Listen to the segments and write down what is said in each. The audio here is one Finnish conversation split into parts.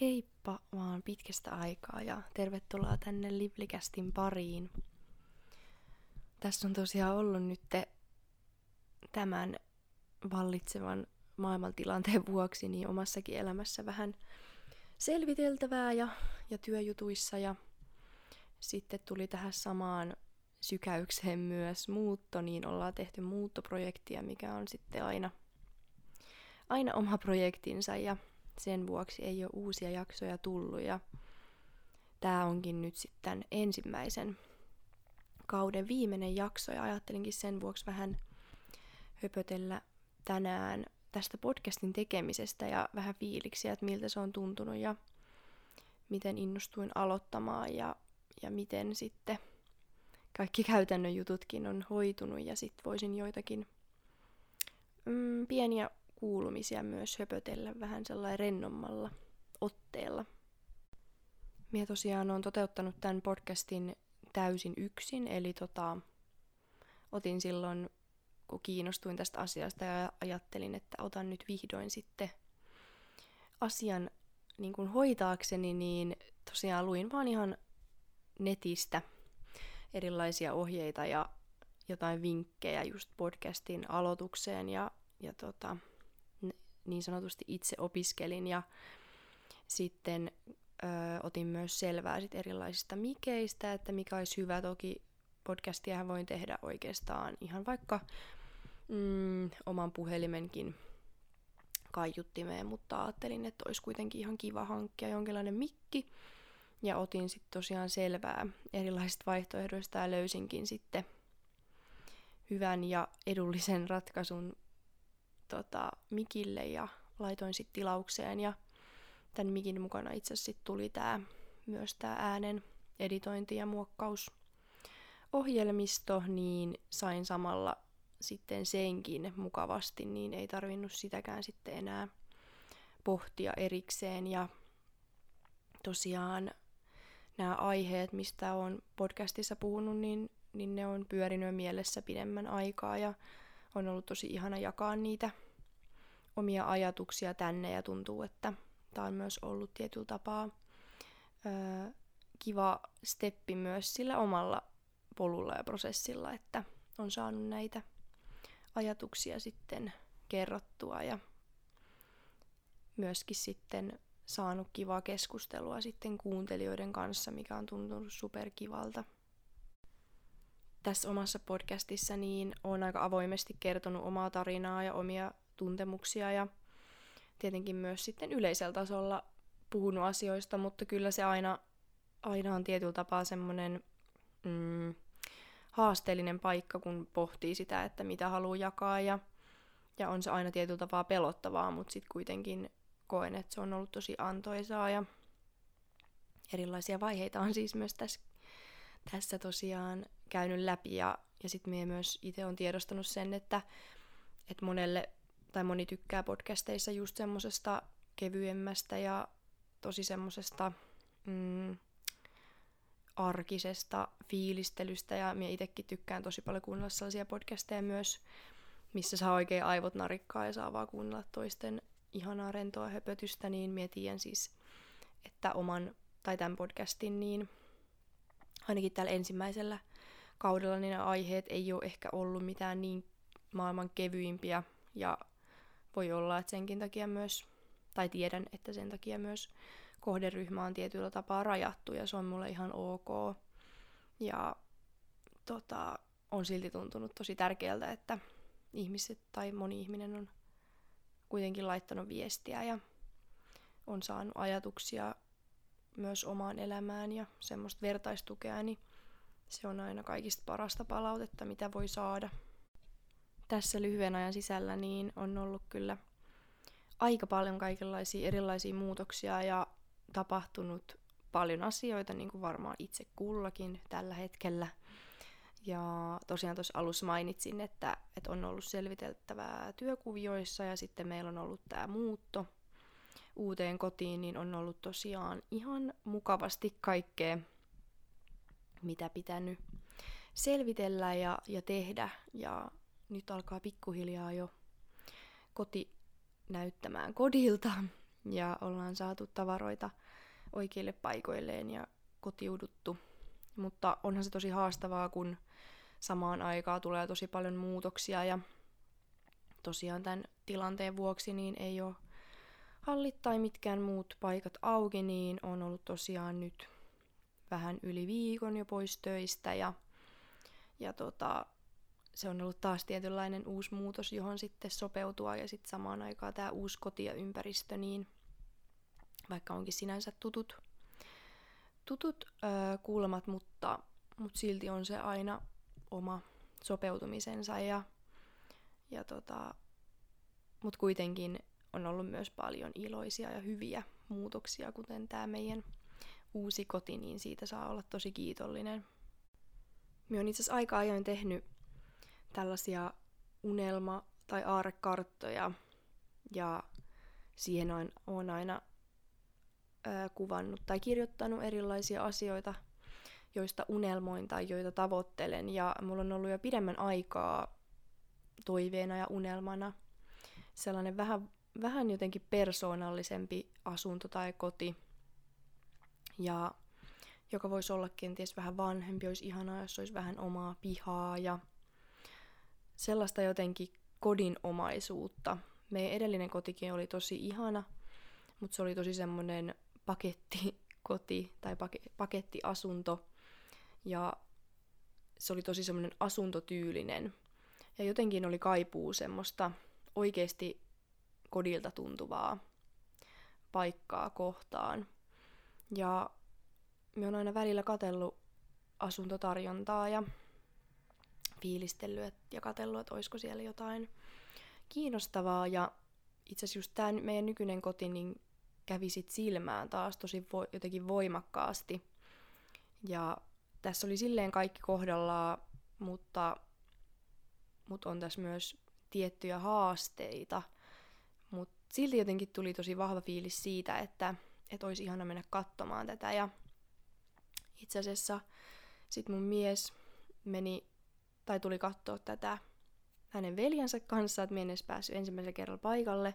Morjespa vaan pitkästä aikaa ja tervetuloa tänne Livlikästin pariin. Tässä on tosiaan ollut nyt tämän vallitsevan maailmantilanteen vuoksi niin omassakin elämässä vähän selviteltävää ja, ja työjutuissa ja sitten tuli tähän samaan sykäykseen myös muutto, niin ollaan tehty muuttoprojektia, mikä on sitten aina, aina oma projektinsa ja sen vuoksi ei ole uusia jaksoja tullut ja tämä onkin nyt sitten ensimmäisen kauden viimeinen jakso ja ajattelinkin sen vuoksi vähän höpötellä tänään tästä podcastin tekemisestä ja vähän fiiliksiä, että miltä se on tuntunut ja miten innostuin aloittamaan ja, ja miten sitten kaikki käytännön jututkin on hoitunut ja sitten voisin joitakin mm, pieniä kuulumisia myös höpötellä vähän sellainen rennommalla otteella. Minä tosiaan olen toteuttanut tämän podcastin täysin yksin, eli tota, otin silloin, kun kiinnostuin tästä asiasta ja ajattelin, että otan nyt vihdoin sitten asian niin kuin hoitaakseni, niin tosiaan luin vaan ihan netistä erilaisia ohjeita ja jotain vinkkejä just podcastin aloitukseen ja, ja tota, niin sanotusti itse opiskelin ja sitten ö, otin myös selvää sit erilaisista mikeistä, että mikä olisi hyvä. Toki podcastia voin tehdä oikeastaan ihan vaikka mm, oman puhelimenkin kaiuttimeen, mutta ajattelin, että olisi kuitenkin ihan kiva hankkia jonkinlainen mikki. Ja otin sitten tosiaan selvää erilaisista vaihtoehdoista ja löysinkin sitten hyvän ja edullisen ratkaisun tota, mikille ja laitoin sitten tilaukseen ja tämän mikin mukana itse asiassa tuli tää, myös tämä äänen editointi ja muokkaus ohjelmisto, niin sain samalla sitten senkin mukavasti, niin ei tarvinnut sitäkään sitten enää pohtia erikseen. Ja tosiaan nämä aiheet, mistä on podcastissa puhunut, niin, niin ne on pyörinyt mielessä pidemmän aikaa ja on ollut tosi ihana jakaa niitä omia ajatuksia tänne ja tuntuu, että tämä on myös ollut tietyllä tapaa ö, kiva steppi myös sillä omalla polulla ja prosessilla, että on saanut näitä ajatuksia sitten kerrottua ja myöskin sitten saanut kivaa keskustelua sitten kuuntelijoiden kanssa, mikä on tuntunut superkivalta. Tässä omassa podcastissa niin on aika avoimesti kertonut omaa tarinaa ja omia tuntemuksia ja tietenkin myös sitten yleisellä tasolla puhunut asioista, mutta kyllä se aina, aina on tietyllä tapaa semmoinen mm, haasteellinen paikka, kun pohtii sitä, että mitä haluaa jakaa ja, ja on se aina tietyllä tapaa pelottavaa, mutta sitten kuitenkin koen, että se on ollut tosi antoisaa ja erilaisia vaiheita on siis myös tässä, tässä tosiaan käynyt läpi ja, ja sitten minä myös itse on tiedostanut sen, että, että monelle tai moni tykkää podcasteissa just semmosesta kevyemmästä ja tosi semmosesta mm, arkisesta fiilistelystä. Ja minä itsekin tykkään tosi paljon kuunnella sellaisia podcasteja myös, missä saa oikein aivot narikkaa ja saa vaan kuunnella toisten ihanaa rentoa höpötystä, niin minä tiedän siis, että oman tai tämän podcastin, niin ainakin tällä ensimmäisellä kaudella niin aiheet ei ole ehkä ollut mitään niin maailman kevyimpiä ja voi olla, että senkin takia myös, tai tiedän, että sen takia myös kohderyhmä on tietyllä tapaa rajattu ja se on mulle ihan ok. Ja tota, on silti tuntunut tosi tärkeältä, että ihmiset tai moni ihminen on kuitenkin laittanut viestiä ja on saanut ajatuksia myös omaan elämään ja semmoista vertaistukea, niin se on aina kaikista parasta palautetta, mitä voi saada tässä lyhyen ajan sisällä niin on ollut kyllä aika paljon kaikenlaisia erilaisia muutoksia ja tapahtunut paljon asioita, niin kuin varmaan itse kullakin tällä hetkellä. Ja tosiaan tuossa alussa mainitsin, että, että on ollut selviteltävää työkuvioissa ja sitten meillä on ollut tämä muutto uuteen kotiin, niin on ollut tosiaan ihan mukavasti kaikkea, mitä pitänyt selvitellä ja, ja tehdä. Ja nyt alkaa pikkuhiljaa jo koti näyttämään kodilta ja ollaan saatu tavaroita oikeille paikoilleen ja kotiuduttu. Mutta onhan se tosi haastavaa, kun samaan aikaan tulee tosi paljon muutoksia ja tosiaan tämän tilanteen vuoksi niin ei ole hallit tai mitkään muut paikat auki, niin on ollut tosiaan nyt vähän yli viikon jo pois töistä ja, ja tota, se on ollut taas tietynlainen uusi muutos, johon sitten sopeutua ja sitten samaan aikaan tämä uusi koti ja ympäristö, niin vaikka onkin sinänsä tutut, tutut öö, kulmat, mutta, mutta silti on se aina oma sopeutumisensa ja, ja tota, mutta kuitenkin on ollut myös paljon iloisia ja hyviä muutoksia, kuten tämä meidän uusi koti, niin siitä saa olla tosi kiitollinen. Me on itse asiassa aika ajoin tehnyt tällaisia unelma- tai aarekarttoja, ja siihen on, on aina ö, kuvannut tai kirjoittanut erilaisia asioita, joista unelmoin tai joita tavoittelen, ja mulla on ollut jo pidemmän aikaa toiveena ja unelmana sellainen vähän, vähän jotenkin persoonallisempi asunto tai koti, ja joka voisi olla kenties vähän vanhempi, olisi ihanaa, jos olisi vähän omaa pihaa ja sellaista jotenkin kodinomaisuutta. Meidän edellinen kotikin oli tosi ihana, mutta se oli tosi semmoinen pakettikoti tai pakettiasunto. Ja se oli tosi semmoinen asuntotyylinen. Ja jotenkin oli kaipuu semmoista oikeasti kodilta tuntuvaa paikkaa kohtaan. Ja me on aina välillä katellut asuntotarjontaa ja fiilistellyt ja katsellut, että olisiko siellä jotain kiinnostavaa. Ja itse asiassa just tämä meidän nykyinen koti niin kävi sit silmään taas tosi vo- jotenkin voimakkaasti. Ja tässä oli silleen kaikki kohdallaan, mutta, mutta on tässä myös tiettyjä haasteita. Mutta silti jotenkin tuli tosi vahva fiilis siitä, että, että olisi ihana mennä katsomaan tätä. Ja itse asiassa sitten mun mies meni tai tuli katsoa tätä hänen veljensä kanssa, että minä en edes päässyt paikalle.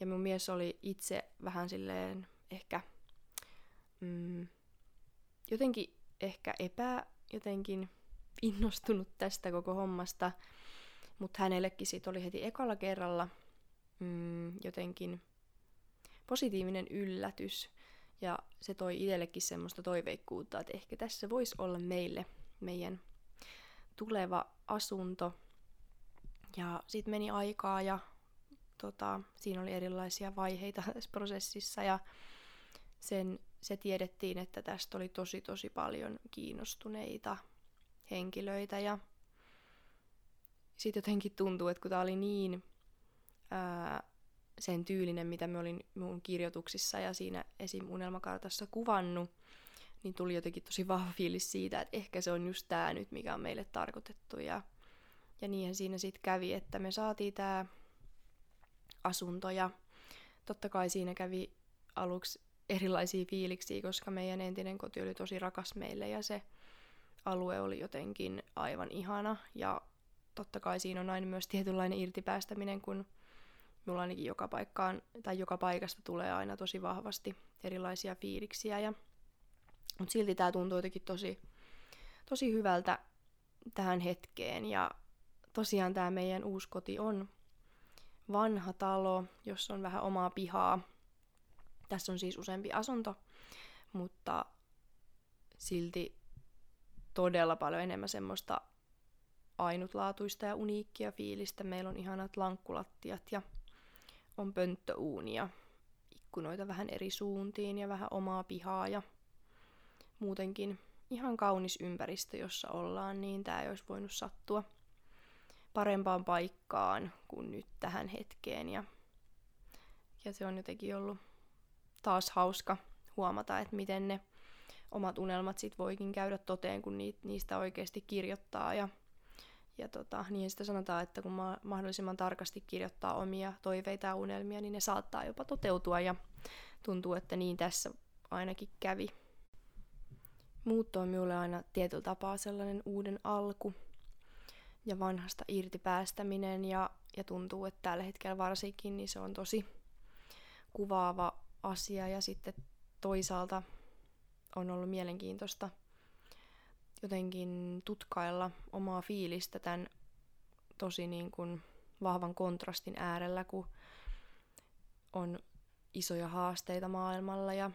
Ja mun mies oli itse vähän silleen ehkä mm, jotenkin ehkä epä jotenkin innostunut tästä koko hommasta, mutta hänellekin siitä oli heti ekalla kerralla mm, jotenkin positiivinen yllätys. Ja se toi itsellekin semmoista toiveikkuutta, että ehkä tässä voisi olla meille meidän tuleva asunto. Ja sitten meni aikaa ja tota, siinä oli erilaisia vaiheita tässä prosessissa ja sen, se tiedettiin, että tästä oli tosi tosi paljon kiinnostuneita henkilöitä ja sitten jotenkin tuntuu, että kun tämä oli niin ää, sen tyylinen, mitä mä olin mun kirjoituksissa ja siinä esim. unelmakartassa kuvannut, niin tuli jotenkin tosi vahva fiilis siitä, että ehkä se on just tämä nyt, mikä on meille tarkoitettu. Ja, ja niinhän siinä sitten kävi, että me saatiin tämä asunto ja totta kai siinä kävi aluksi erilaisia fiiliksiä, koska meidän entinen koti oli tosi rakas meille ja se alue oli jotenkin aivan ihana ja totta kai siinä on aina myös tietynlainen irtipäästäminen, kun mulla ainakin joka paikkaan tai joka paikasta tulee aina tosi vahvasti erilaisia fiiliksiä ja mutta silti tämä tuntuu jotenkin tosi, tosi hyvältä tähän hetkeen. Ja tosiaan tämä meidän uusi koti on vanha talo, jossa on vähän omaa pihaa. Tässä on siis useampi asunto, mutta silti todella paljon enemmän semmoista ainutlaatuista ja uniikkia fiilistä. Meillä on ihanat lankkulattiat ja on pönttöuuni ja ikkunoita vähän eri suuntiin ja vähän omaa pihaa ja muutenkin ihan kaunis ympäristö, jossa ollaan, niin tämä ei olisi voinut sattua parempaan paikkaan kuin nyt tähän hetkeen. Ja, ja se on jotenkin ollut taas hauska huomata, että miten ne omat unelmat sit voikin käydä toteen, kun niistä oikeasti kirjoittaa. Ja, ja tota, niin sitä sanotaan, että kun ma- mahdollisimman tarkasti kirjoittaa omia toiveita ja unelmia, niin ne saattaa jopa toteutua. Ja tuntuu, että niin tässä ainakin kävi. Muutto on minulle aina tietyllä tapaa sellainen uuden alku ja vanhasta irti päästäminen ja, ja tuntuu, että tällä hetkellä varsinkin niin se on tosi kuvaava asia ja sitten toisaalta on ollut mielenkiintoista jotenkin tutkailla omaa fiilistä tämän tosi niin kuin vahvan kontrastin äärellä, kun on isoja haasteita maailmalla ja,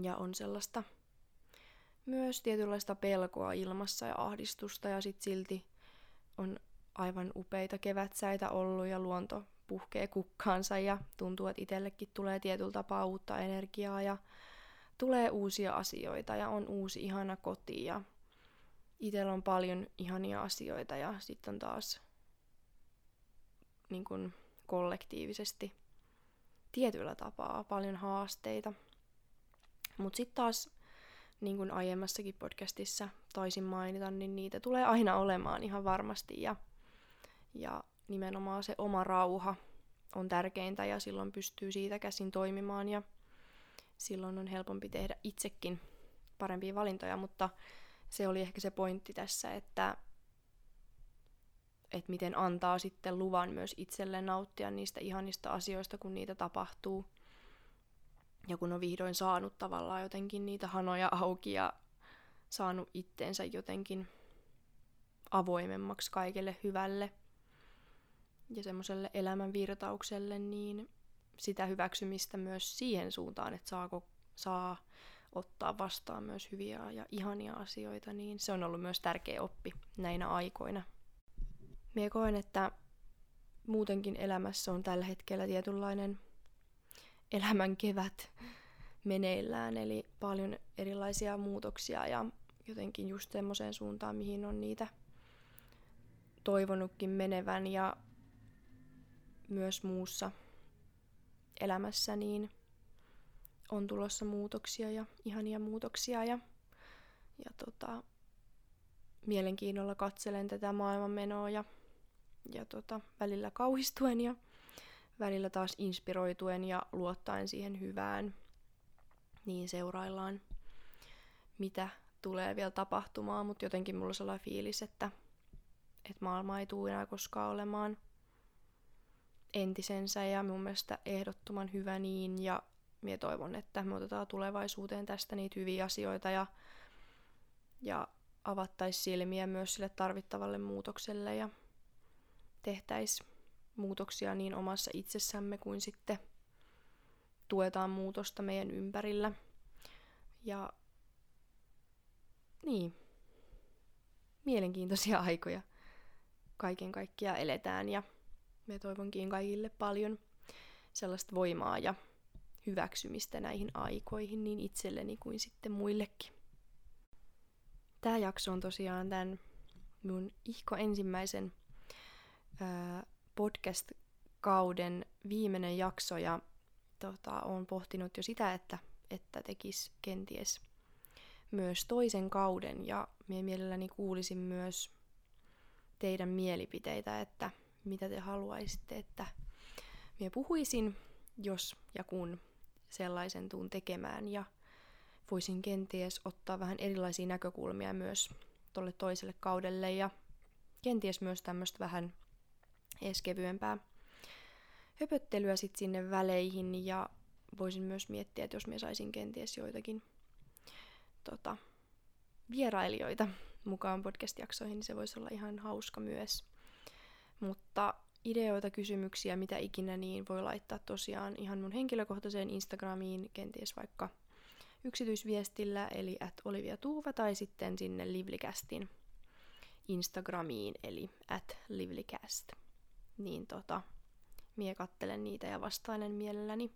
ja on sellaista myös tietynlaista pelkoa ilmassa ja ahdistusta ja sit silti on aivan upeita kevätsäitä ollut ja luonto puhkee kukkaansa ja tuntuu, että itsellekin tulee tietyllä tapaa uutta energiaa ja tulee uusia asioita ja on uusi ihana koti ja itsellä on paljon ihania asioita ja sitten on taas niin kuin kollektiivisesti tietyllä tapaa paljon haasteita. Mutta sitten taas, niin kuin aiemmassakin podcastissa taisin mainita, niin niitä tulee aina olemaan ihan varmasti. Ja, ja nimenomaan se oma rauha on tärkeintä ja silloin pystyy siitä käsin toimimaan ja silloin on helpompi tehdä itsekin parempia valintoja, mutta se oli ehkä se pointti tässä, että, että miten antaa sitten luvan myös itselleen nauttia niistä ihanista asioista, kun niitä tapahtuu. Ja kun on vihdoin saanut tavallaan jotenkin niitä hanoja auki ja saanut itteensä jotenkin avoimemmaksi kaikelle hyvälle ja semmoiselle elämän virtaukselle, niin sitä hyväksymistä myös siihen suuntaan, että saako, saa ottaa vastaan myös hyviä ja ihania asioita, niin se on ollut myös tärkeä oppi näinä aikoina. Mie koen, että muutenkin elämässä on tällä hetkellä tietynlainen elämän kevät meneillään, eli paljon erilaisia muutoksia ja jotenkin just semmoiseen suuntaan, mihin on niitä toivonutkin menevän ja myös muussa elämässä, niin on tulossa muutoksia ja ihania muutoksia ja, ja tota, mielenkiinnolla katselen tätä maailmanmenoa ja, ja tota, välillä kauhistuen ja välillä taas inspiroituen ja luottaen siihen hyvään, niin seuraillaan, mitä tulee vielä tapahtumaan, mutta jotenkin mulla on sellainen fiilis, että, että maailma ei tule enää koskaan olemaan entisensä ja mun mielestä ehdottoman hyvä niin ja minä toivon, että me otetaan tulevaisuuteen tästä niitä hyviä asioita ja, ja avattaisiin silmiä myös sille tarvittavalle muutokselle ja tehtäisiin muutoksia niin omassa itsessämme kuin sitten tuetaan muutosta meidän ympärillä. Ja niin, mielenkiintoisia aikoja kaiken kaikkiaan eletään ja me toivonkin kaikille paljon sellaista voimaa ja hyväksymistä näihin aikoihin niin itselleni kuin sitten muillekin. Tämä jakso on tosiaan tämän mun ihko ensimmäisen ää, podcast-kauden viimeinen jakso ja tota, olen pohtinut jo sitä, että, että tekisi kenties myös toisen kauden ja minä mielelläni kuulisin myös teidän mielipiteitä, että mitä te haluaisitte, että minä puhuisin, jos ja kun sellaisen tuun tekemään ja voisin kenties ottaa vähän erilaisia näkökulmia myös tolle toiselle kaudelle ja kenties myös tämmöistä vähän edes kevyempää höpöttelyä sit sinne väleihin ja voisin myös miettiä, että jos me saisin kenties joitakin tota, vierailijoita mukaan podcast-jaksoihin, niin se voisi olla ihan hauska myös. Mutta ideoita, kysymyksiä, mitä ikinä, niin voi laittaa tosiaan ihan mun henkilökohtaiseen Instagramiin, kenties vaikka yksityisviestillä, eli at Olivia Tuuva, tai sitten sinne Livlikästin Instagramiin, eli at Livlicast. Niin tota, mie kattelen niitä ja vastailen mielelläni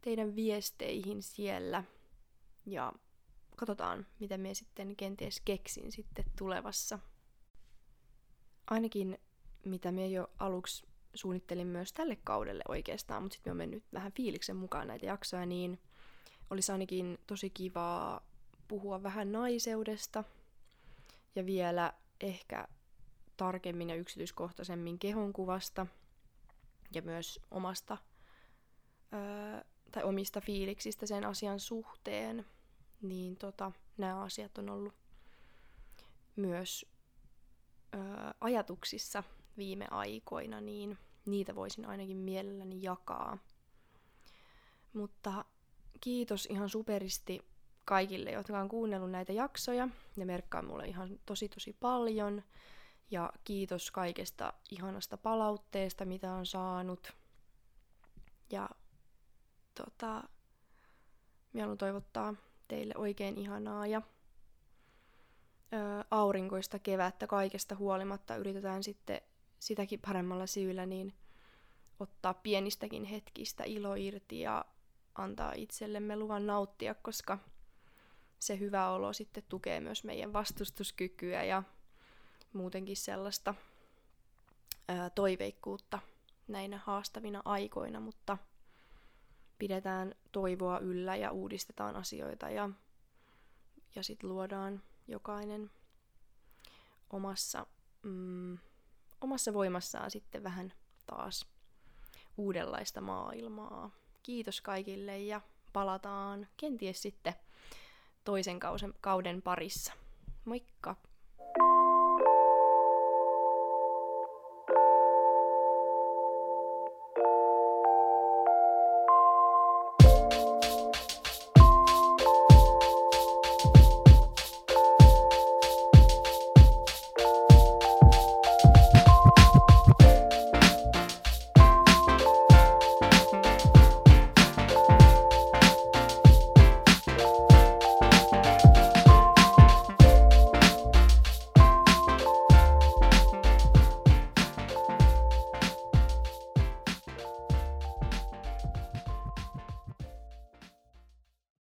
teidän viesteihin siellä. Ja katsotaan, mitä me sitten kenties keksin sitten tulevassa. Ainakin mitä me jo aluksi suunnittelin myös tälle kaudelle oikeastaan, mutta sitten me on mennyt vähän fiiliksen mukaan näitä jaksoja, niin olisi ainakin tosi kivaa puhua vähän naiseudesta ja vielä ehkä tarkemmin ja yksityiskohtaisemmin kehonkuvasta ja myös omasta öö, tai omista fiiliksistä sen asian suhteen, niin tota, nämä asiat on ollut myös öö, ajatuksissa viime aikoina, niin niitä voisin ainakin mielelläni jakaa. Mutta kiitos ihan superisti kaikille, jotka on kuunnellut näitä jaksoja. Ne merkkaa mulle ihan tosi tosi paljon. Ja kiitos kaikesta ihanasta palautteesta, mitä on saanut. Ja tota, minä haluan toivottaa teille oikein ihanaa ja ö, aurinkoista kevättä kaikesta huolimatta. Yritetään sitten sitäkin paremmalla syyllä niin ottaa pienistäkin hetkistä ilo irti ja antaa itsellemme luvan nauttia, koska se hyvä olo sitten tukee myös meidän vastustuskykyä ja muutenkin sellaista ää, toiveikkuutta näinä haastavina aikoina, mutta pidetään toivoa yllä ja uudistetaan asioita ja, ja sitten luodaan jokainen omassa, mm, omassa voimassaan sitten vähän taas uudenlaista maailmaa. Kiitos kaikille ja palataan kenties sitten toisen kauden parissa. Moikka!